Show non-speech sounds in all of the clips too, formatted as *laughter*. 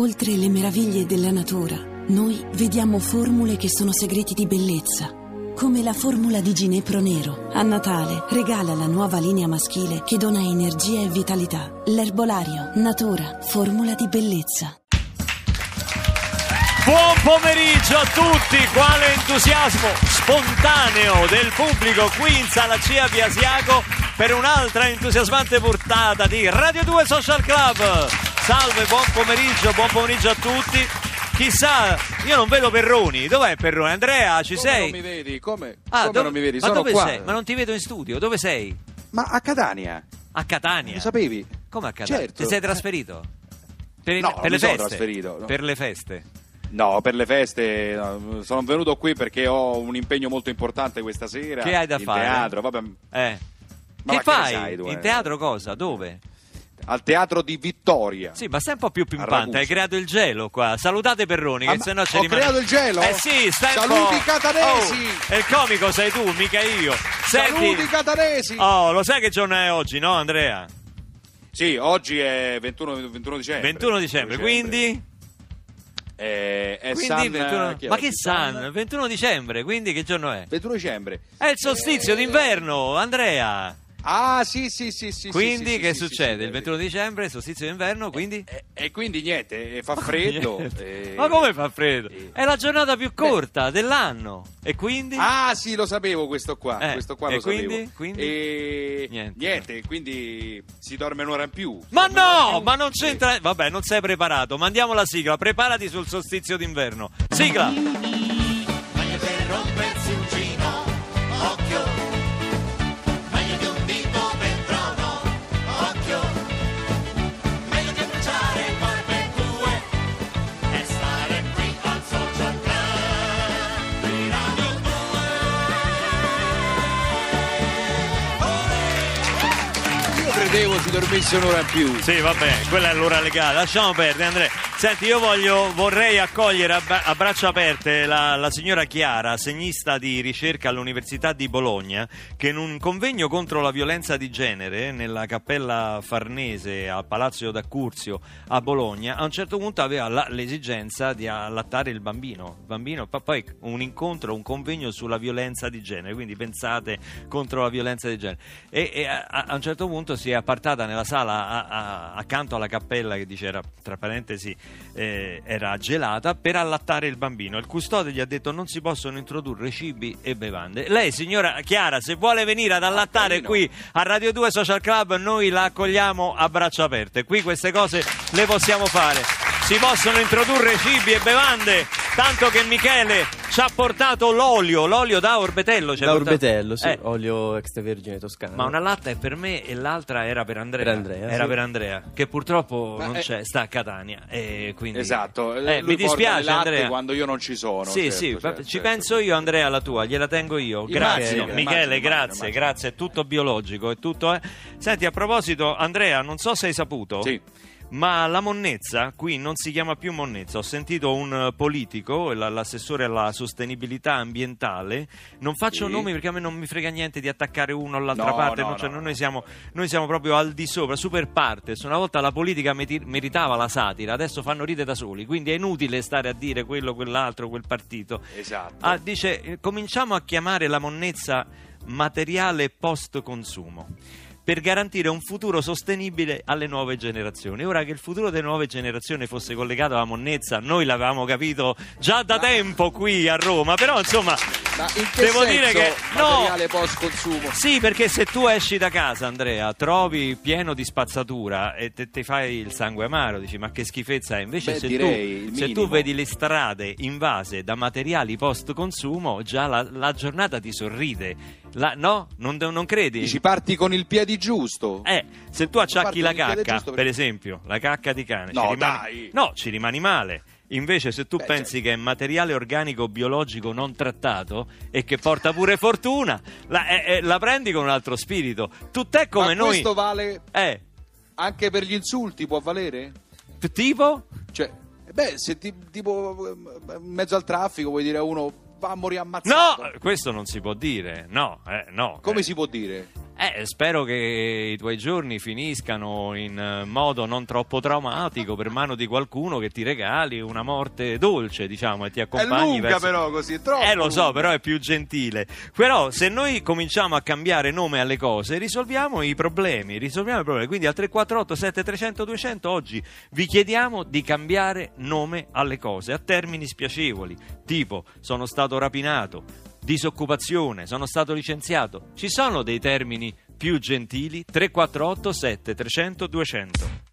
Oltre le meraviglie della natura, noi vediamo formule che sono segreti di bellezza. Come la formula di Ginepro Nero. A Natale regala la nuova linea maschile che dona energia e vitalità. L'erbolario, natura, formula di bellezza. Buon pomeriggio a tutti, quale entusiasmo spontaneo del pubblico qui in sala CIA di Asiago per un'altra entusiasmante portata di Radio 2 Social Club. Salve, buon pomeriggio, buon pomeriggio a tutti. Chissà, io non vedo Perroni. Dov'è Perroni? Andrea, ci Come sei? non mi vedi? Come? Ah, Come dove- non mi vedi? Ma Sono dove qua. sei? Ma non ti vedo in studio. Dove sei? Ma a Catania, A Catania. lo sapevi? Come a Catania? Certo. Ti sei trasferito? Per, No, per le feste? trasferito, no. Per le feste. No, per le feste no, sono venuto qui perché ho un impegno molto importante questa sera. Che hai da in fare? teatro, vabbè, Eh. Ma che fai? sai tu, in eh? teatro cosa? Dove? Al teatro di Vittoria. Sì, ma stai un po' più pimpante. Hai creato il gelo qua. Salutate Perroni, Ah, che ma sennò ci ho rimane. creato il gelo? Eh sì, stai Saluti po'. catanesi! Oh, il comico sei tu, mica io. Senti. Saluti catanesi! Oh, lo sai che giorno è oggi, no, Andrea? Sì, oggi è 21, 21 dicembre. 21 dicembre, quindi. Eh, è quindi San... 21 chi è Ma che San? 21 dicembre, quindi che giorno è? 21 dicembre. È il solstizio d'inverno, Andrea. Ah, sì, sì, sì, sì. Quindi sì, sì, che sì, sì, succede? sì, il 21 dicembre, solstizio d'inverno, quindi. E, e quindi niente, eh, fa freddo. eh, Ma come fa freddo? eh. È la giornata più corta dell'anno. E quindi? Ah, sì, lo sapevo questo qua. Eh, questo qua e lo sapevo. quindi? Quindi? E Niente. niente. quindi si dorme un'ora in più. Ma no, più. ma non c'entra. Vabbè, non sei preparato. Mandiamo la sigla. Preparati sul solstizio d'inverno. Sigla. Dormisse un'ora in più. Sì, vabbè, quella è l'ora legale. Lasciamo perdere, Andrea. Senti, io voglio, vorrei accogliere a, bra- a braccia aperte la, la signora Chiara, segnista di ricerca all'Università di Bologna, che in un convegno contro la violenza di genere nella Cappella Farnese al Palazzo d'Accurzio a Bologna, a un certo punto aveva la- l'esigenza di allattare il bambino. Il bambino, poi un incontro, un convegno sulla violenza di genere, quindi pensate contro la violenza di genere. E, e a, a un certo punto si è appartata nella sala a- accanto alla cappella che dice era, tra parentesi, eh, era gelata per allattare il bambino. Il custode gli ha detto non si possono introdurre cibi e bevande. Lei, signora Chiara, se vuole venire ad allattare carino. qui a Radio 2 Social Club, noi la accogliamo a braccia aperte. Qui queste cose le possiamo fare. Si possono introdurre cibi e bevande, tanto che Michele ci ha portato l'olio, l'olio da Orbetello. ci ha Da portato- Orbetello, sì, Eh, olio extravergine toscano. ma una latta è per me e l'altra era per Andrea. Per Andrea, era sì. per Andrea, che purtroppo Ma non è- c'è, sta a Catania. E quindi... Esatto. Eh, lui mi porta dispiace, le latte Andrea. quando io non ci sono. Sì, certo, sì, certo, va- ci certo. penso io, Andrea, alla tua, gliela tengo io. Grazie, Immagino, Michele, immagino, grazie, immagino. grazie. È tutto biologico, è tutto. eh. Senti, a proposito, Andrea, non so se hai saputo. Sì. Ma la monnezza qui non si chiama più monnezza. Ho sentito un eh, politico, la- l'assessore alla sostenibilità ambientale. Non faccio Sì. nomi perché a me non mi frega niente di attaccare uno all'altra No, parte. no, c'è- no, no. Noi, siamo, noi siamo proprio al di sopra, super partes. Una volta la politica meti- meritava la satira, adesso fanno ride da soli. Quindi è inutile stare a dire quello, quell'altro, quel partito. Esatto. Ah, dice, eh, cominciamo a chiamare la monnezza materiale post consumo per garantire un futuro sostenibile alle nuove generazioni. Ora che il futuro delle nuove generazioni fosse collegato alla monnezza, noi l'avevamo capito già da tempo qui a Roma, però insomma Ma in che devo dire che no, materiale post consumo? sì, perché se tu esci da casa, Andrea, trovi pieno di spazzatura e te, te fai il sangue amaro, dici ma che schifezza è. Invece Beh, se, tu, se tu vedi le strade invase da materiali post consumo, già la, la giornata ti sorride. La- no? Non, non credi? Dici parti con il piede giusto? Eh, se tu acciacchi la cacca, per esempio, la cacca di cane, No, ci rimani, dai. no, ci rimani male. Invece, se tu Beh, pensi certo. che è materiale organico biologico non trattato e che porta pure fortuna, la, eh, eh, la prendi con un altro spirito. Tutt'è come Ma noi. questo vale Eh, anche per gli insulti, può valere? tipo? Cioè, beh, se ti- tipo eh, in mezzo al traffico vuoi dire a uno va a morire ammazzato. No, questo non si può dire. No, eh, no. Come eh. si può dire? Eh, spero che i tuoi giorni finiscano in eh, modo non troppo traumatico per mano di qualcuno che ti regali una morte dolce, diciamo, e ti È accompagni lunga verso... però così, è troppo Eh lo so, però è più gentile. Però se noi cominciamo a cambiare nome alle cose, risolviamo i problemi, risolviamo i problemi. Quindi al 348 7300 200 oggi vi chiediamo di cambiare nome alle cose a termini spiacevoli, tipo sono stato rapinato, disoccupazione, sono stato licenziato. Ci sono dei termini più gentili? 348 7300 200.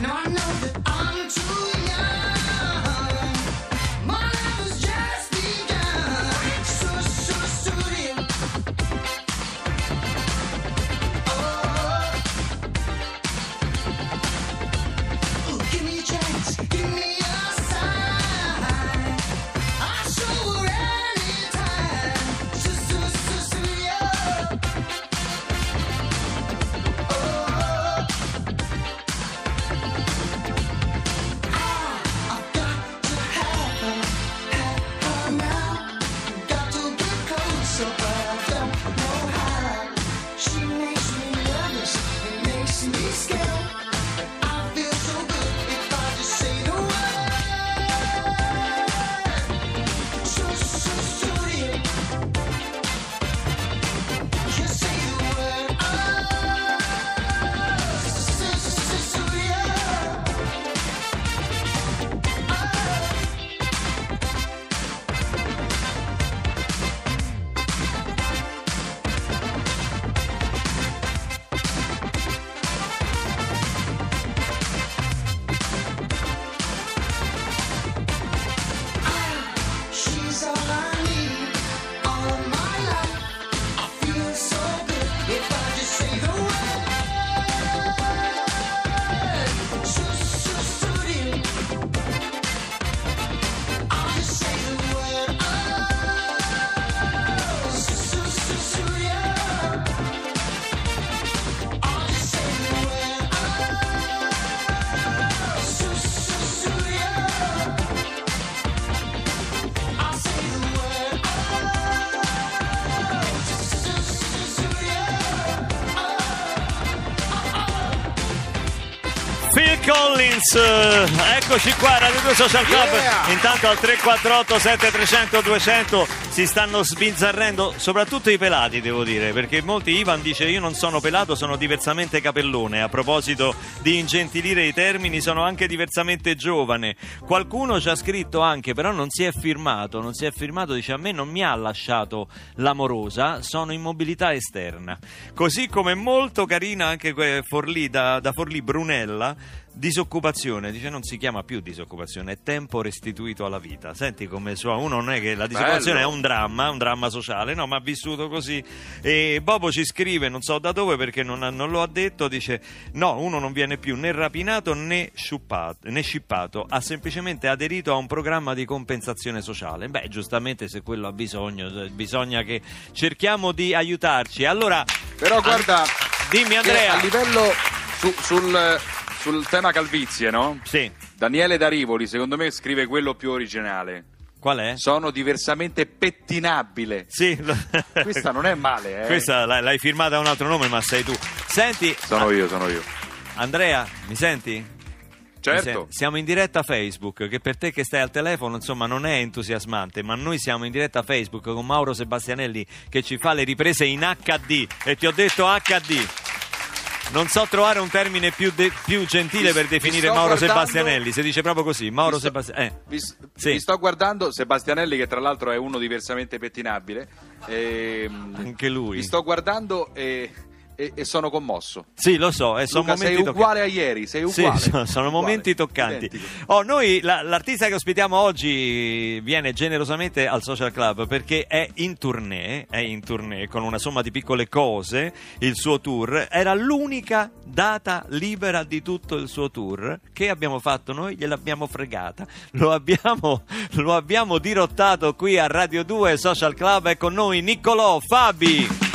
Now I know that I'm so bad. Collins, eh, eccoci qua, Radio 2 Social Club. Yeah! Intanto al 348 7300 200 si stanno sbizzarrendo, soprattutto i pelati, devo dire, perché molti Ivan dice io non sono pelato, sono diversamente capellone. A proposito di ingentilire i termini, sono anche diversamente giovane. Qualcuno ci ha scritto anche, però non si è firmato, non si è firmato, dice a me non mi ha lasciato l'amorosa, sono in mobilità esterna. Così come molto carina anche Forlì, da, da Forlì Brunella, disoccupazione, dice non si chiama più disoccupazione, è tempo restituito alla vita. Senti come suona, uno non è che la disoccupazione Bello. è un dramma, un dramma sociale, no, ma ha vissuto così. E Bobo ci scrive, non so da dove perché non, non lo ha detto, dice no, uno non viene più né rapinato né, sciuppato, né scippato, ha semplicemente aderito a un programma di compensazione sociale. Beh, giustamente se quello ha bisogno, bisogna che cerchiamo di aiutarci. Allora, Però guarda, dimmi che Andrea. a livello su- sul, sul tema calvizie, no? Sì. Daniele Darivoli, secondo me, scrive quello più originale. Qual è? Sono diversamente pettinabile. Sì, *laughs* Questa non è male, eh. Questa l'hai, firmata a un altro nome, ma sei tu. Senti, Sono io, sono io. Andrea, mi senti? Certo. Siamo in diretta Facebook, che per te che stai al telefono, insomma, non è entusiasmante, ma noi siamo in diretta Facebook con Mauro Sebastianelli che ci fa le riprese in HD e ti ho detto HD. Non so trovare un termine più, de- più gentile Vi- per vi definire Mauro Sebastianelli, si dice proprio così, Mauro Vi sto- Sebastianelli. Vi, s- Sì. vi sto guardando Sebastianelli, che tra l'altro è uno diversamente pettinabile. ehm, Anche lui. Vi sto guardando e, e- e sono commosso. Sì, lo so, e sono Luca, momenti sei toccanti. uguale a ieri, sei Sì, uguale. sono, sono Uguale, momenti toccanti. Oh, noi, la- l'artista che ospitiamo oggi viene generosamente al Social Club perché è in tournée, è in tournée con una somma di piccole cose, il suo tour. Era l'unica data libera di tutto il suo tour che abbiamo fatto noi, gliel'abbiamo fregata. Lo abbiamo, lo abbiamo dirottato qui a Radio 2 Social Club. È con noi Niccolò Fabi.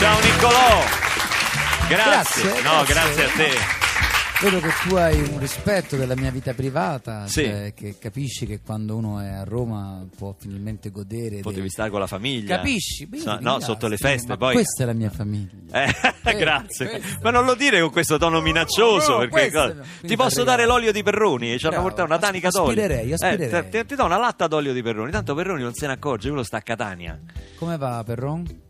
Ciao Niccolò. Grazie. Grazie, No, grazie. grazie a te. Vedo che tu hai un rispetto della mia vita privata, Sì. cioè che capisci che quando uno è a Roma può finalmente godere. Potevi dei- stare con la famiglia. Capisci? Bene, So- no, sotto le feste ma poi. Questa è la mia famiglia. Eh, *laughs* Eh, grazie. questo. Ma non lo dire con questo tono minaccioso. No, perché cosa- no. Quindi Ti posso dare l'olio di Perroni? Ci hanno portato una tanica d'olio. aspirerei, aspirerei. Eh, ti, ti do una latta d'olio di Perroni. Tanto Perroni non se ne accorge, quello sta a Catania. Come va, Perron?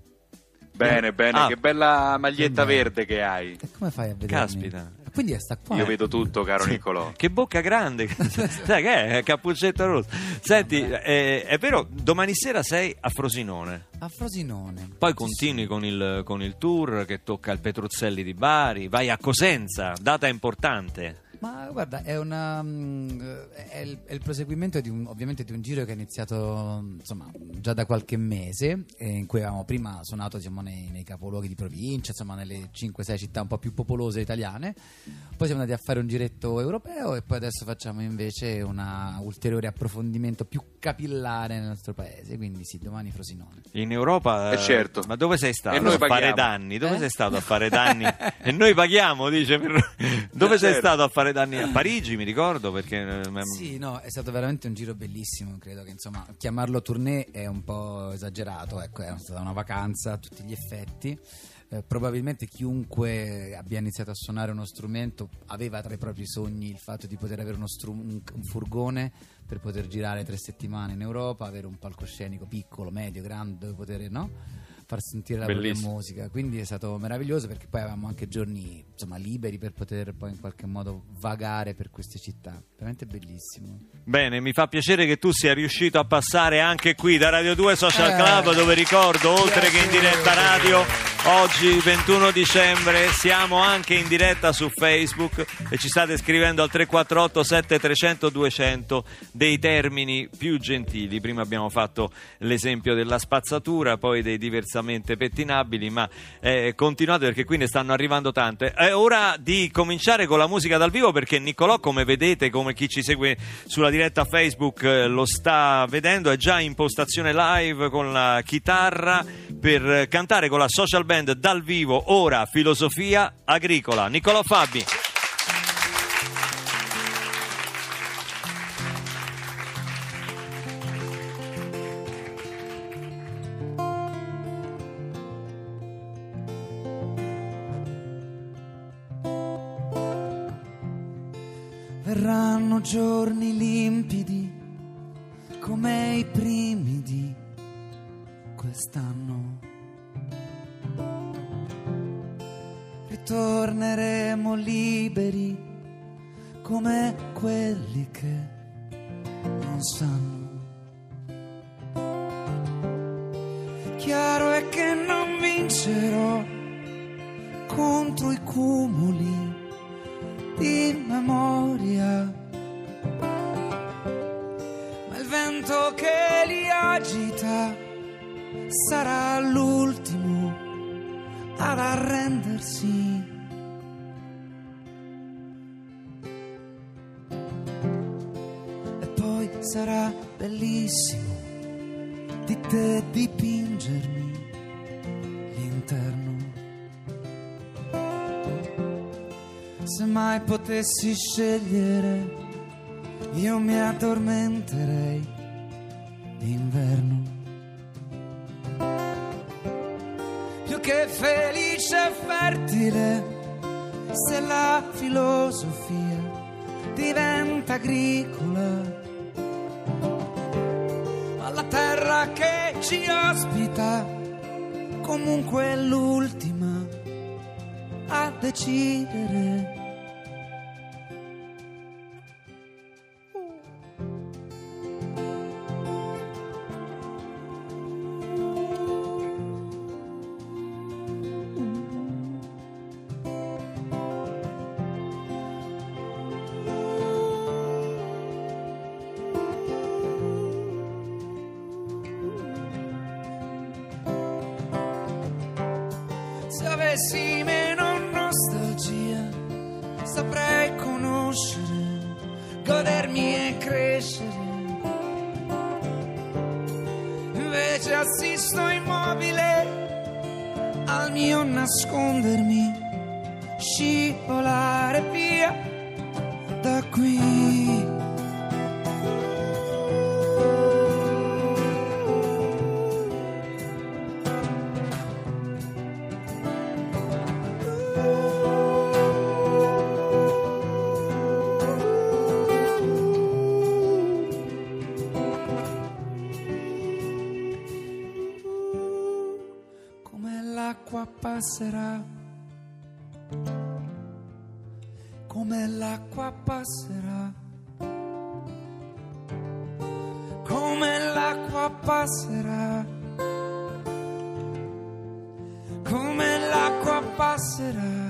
Bene, bene, Ah. che bella maglietta Che bello. verde che hai. E come fai a vedermi? Caspita. Quindi sta qua. Io vedo tutto, caro Sì. Niccolò. Che bocca grande. *laughs* Sai che è? Cappuccetto rosso. Senti, eh, è vero, domani sera sei a Frosinone. A Frosinone. Poi Sì, continui con il, con il tour che tocca il Petruzzelli di Bari, vai a Cosenza, data importante. Ma guarda, è, una, mm, è, il, è il proseguimento di un, ovviamente di un giro che è iniziato insomma, già da qualche mese, eh, in cui avevamo prima suonato diciamo, nei, nei capoluoghi di provincia, insomma nelle 5-6 città un po' più popolose italiane. Poi siamo andati a fare un giretto europeo e poi adesso facciamo invece un ulteriore approfondimento più capillare nel nostro paese. Quindi sì, domani Frosinone. In Europa, Eh, certo. ma dove sei stato E noi a fare danni? Dove Eh? sei stato a fare *laughs* danni? e noi paghiamo, dice. per- Dove sei certo. stato a fare danni? A Parigi, mi ricordo, perché... eh, Sì, no, è stato veramente un giro bellissimo. Credo che insomma chiamarlo tournée è un po' esagerato. Ecco, è stata una vacanza a tutti gli effetti. Eh, probabilmente chiunque abbia iniziato a suonare uno strumento aveva tra i propri sogni il fatto di poter avere stru- un, un furgone per poter girare tre settimane in Europa, avere un palcoscenico piccolo, medio, grande, dove poter no? Far sentire la propria Bellissimo. musica. Quindi è stato meraviglioso perché poi avevamo anche giorni insomma, liberi per poter poi in qualche modo vagare per queste città. Veramente bellissimo. Bene, mi fa piacere che tu sia riuscito a passare anche qui da Radio 2 Social Eh. Club, dove ricordo, oltre che in diretta radio, oggi 21 dicembre siamo anche in diretta su Facebook e ci state scrivendo al 348 7300 200 dei termini più gentili. Prima abbiamo fatto l'esempio della spazzatura, poi dei diversamente pettinabili, ma eh, continuate perché qui ne stanno arrivando tante. È ora di cominciare con la musica dal vivo perché Niccolò, come vedete, come chi ci segue sulla diretta Facebook eh, lo sta vedendo, è già in postazione live con la chitarra per cantare con la social band dal vivo ora Filosofia Agricola. Niccolò Fabi. Verranno giorni limpidi come i primi non vincerò contro i cumuli di memoria. Ma il vento che li agita sarà l'ultimo ad arrendersi. E poi sarà bellissimo di te dipingermi mai potessi scegliere, io mi addormenterei d'inverno. Più che felice e fertile, se la filosofia diventa agricola. Ma la terra che ci ospita, comunque è l'ultima a decidere. Avessi meno nostalgia, saprei conoscere, godermi e crescere. Invece assisto immobile al mio nascondermi, passerà, come l'acqua passerà, come l'acqua passerà, come l'acqua passerà,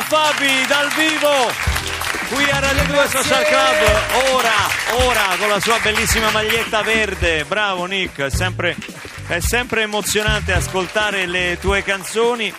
Fabi dal vivo qui a Radio 2 Social Club. Ora, ora con la sua bellissima maglietta verde. Bravo Nick. È sempre, è sempre emozionante ascoltare le tue canzoni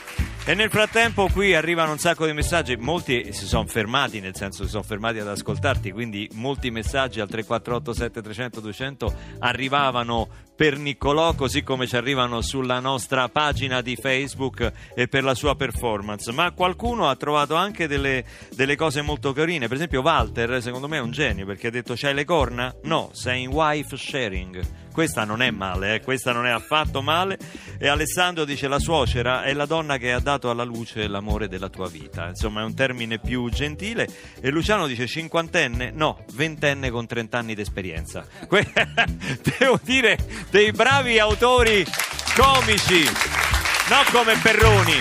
e nel frattempo qui arrivano un sacco di messaggi, molti si sono fermati, nel senso si sono fermati ad ascoltarti, quindi molti messaggi al 348 7300 200 arrivavano per Niccolò, così come ci arrivano sulla nostra pagina di Facebook e per la sua performance. Ma qualcuno ha trovato anche delle, delle cose molto carine, per esempio Walter, secondo me è un genio perché ha detto c'hai le corna? No, sei in wife sharing. Questa non è male, eh, questa non è affatto male. E Alessandro dice la suocera è la donna che ha dato alla luce l'amore della tua vita. Insomma, è un termine più gentile. E Luciano dice cinquantenne? No, ventenne con 30 anni di esperienza. Que- *laughs* Devo dire, dei bravi autori comici, non come Perroni.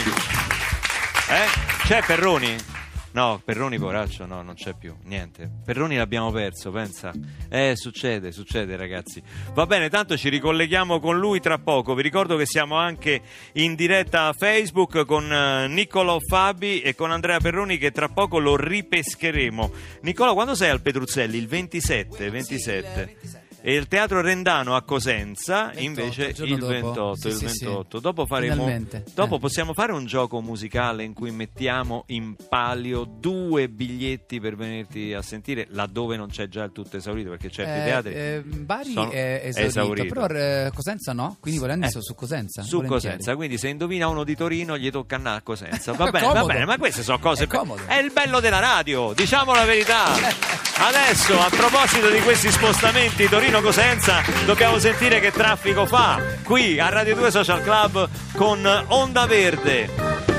Eh? C'è Perroni? No, Perroni poraccio, no, non c'è più, niente. Perroni l'abbiamo perso, pensa. Eh, succede, succede ragazzi. Va bene, tanto ci ricolleghiamo con lui tra poco. Vi ricordo che siamo anche in diretta a Facebook con eh, Niccolò Fabi e con Andrea Perroni che tra poco lo ripescheremo. Niccolò, quando sei al Petruzzelli? Il 27, 27. E il teatro Rendano a Cosenza 28, invece il il dopo. 28, Sì, il sì, sì. 28. Dopo faremo dopo Eh. possiamo fare un gioco musicale in cui mettiamo in palio due biglietti per venirti a sentire laddove non c'è già il tutto esaurito perché certi Eh, teatri eh, Bari è esaurito, esauriti. però eh, Cosenza no, quindi volendo Eh, su Cosenza. su volentieri. Cosenza, quindi se indovina uno di Torino gli tocca andare a Cosenza. *laughs* Va bene, va bene, ma queste sono cose È comodo. È il bello della radio, diciamo la verità. *laughs* Adesso, a proposito di questi spostamenti Torino-Cosenza, dobbiamo sentire che traffico fa qui a Radio 2 Social Club con Onda Verde.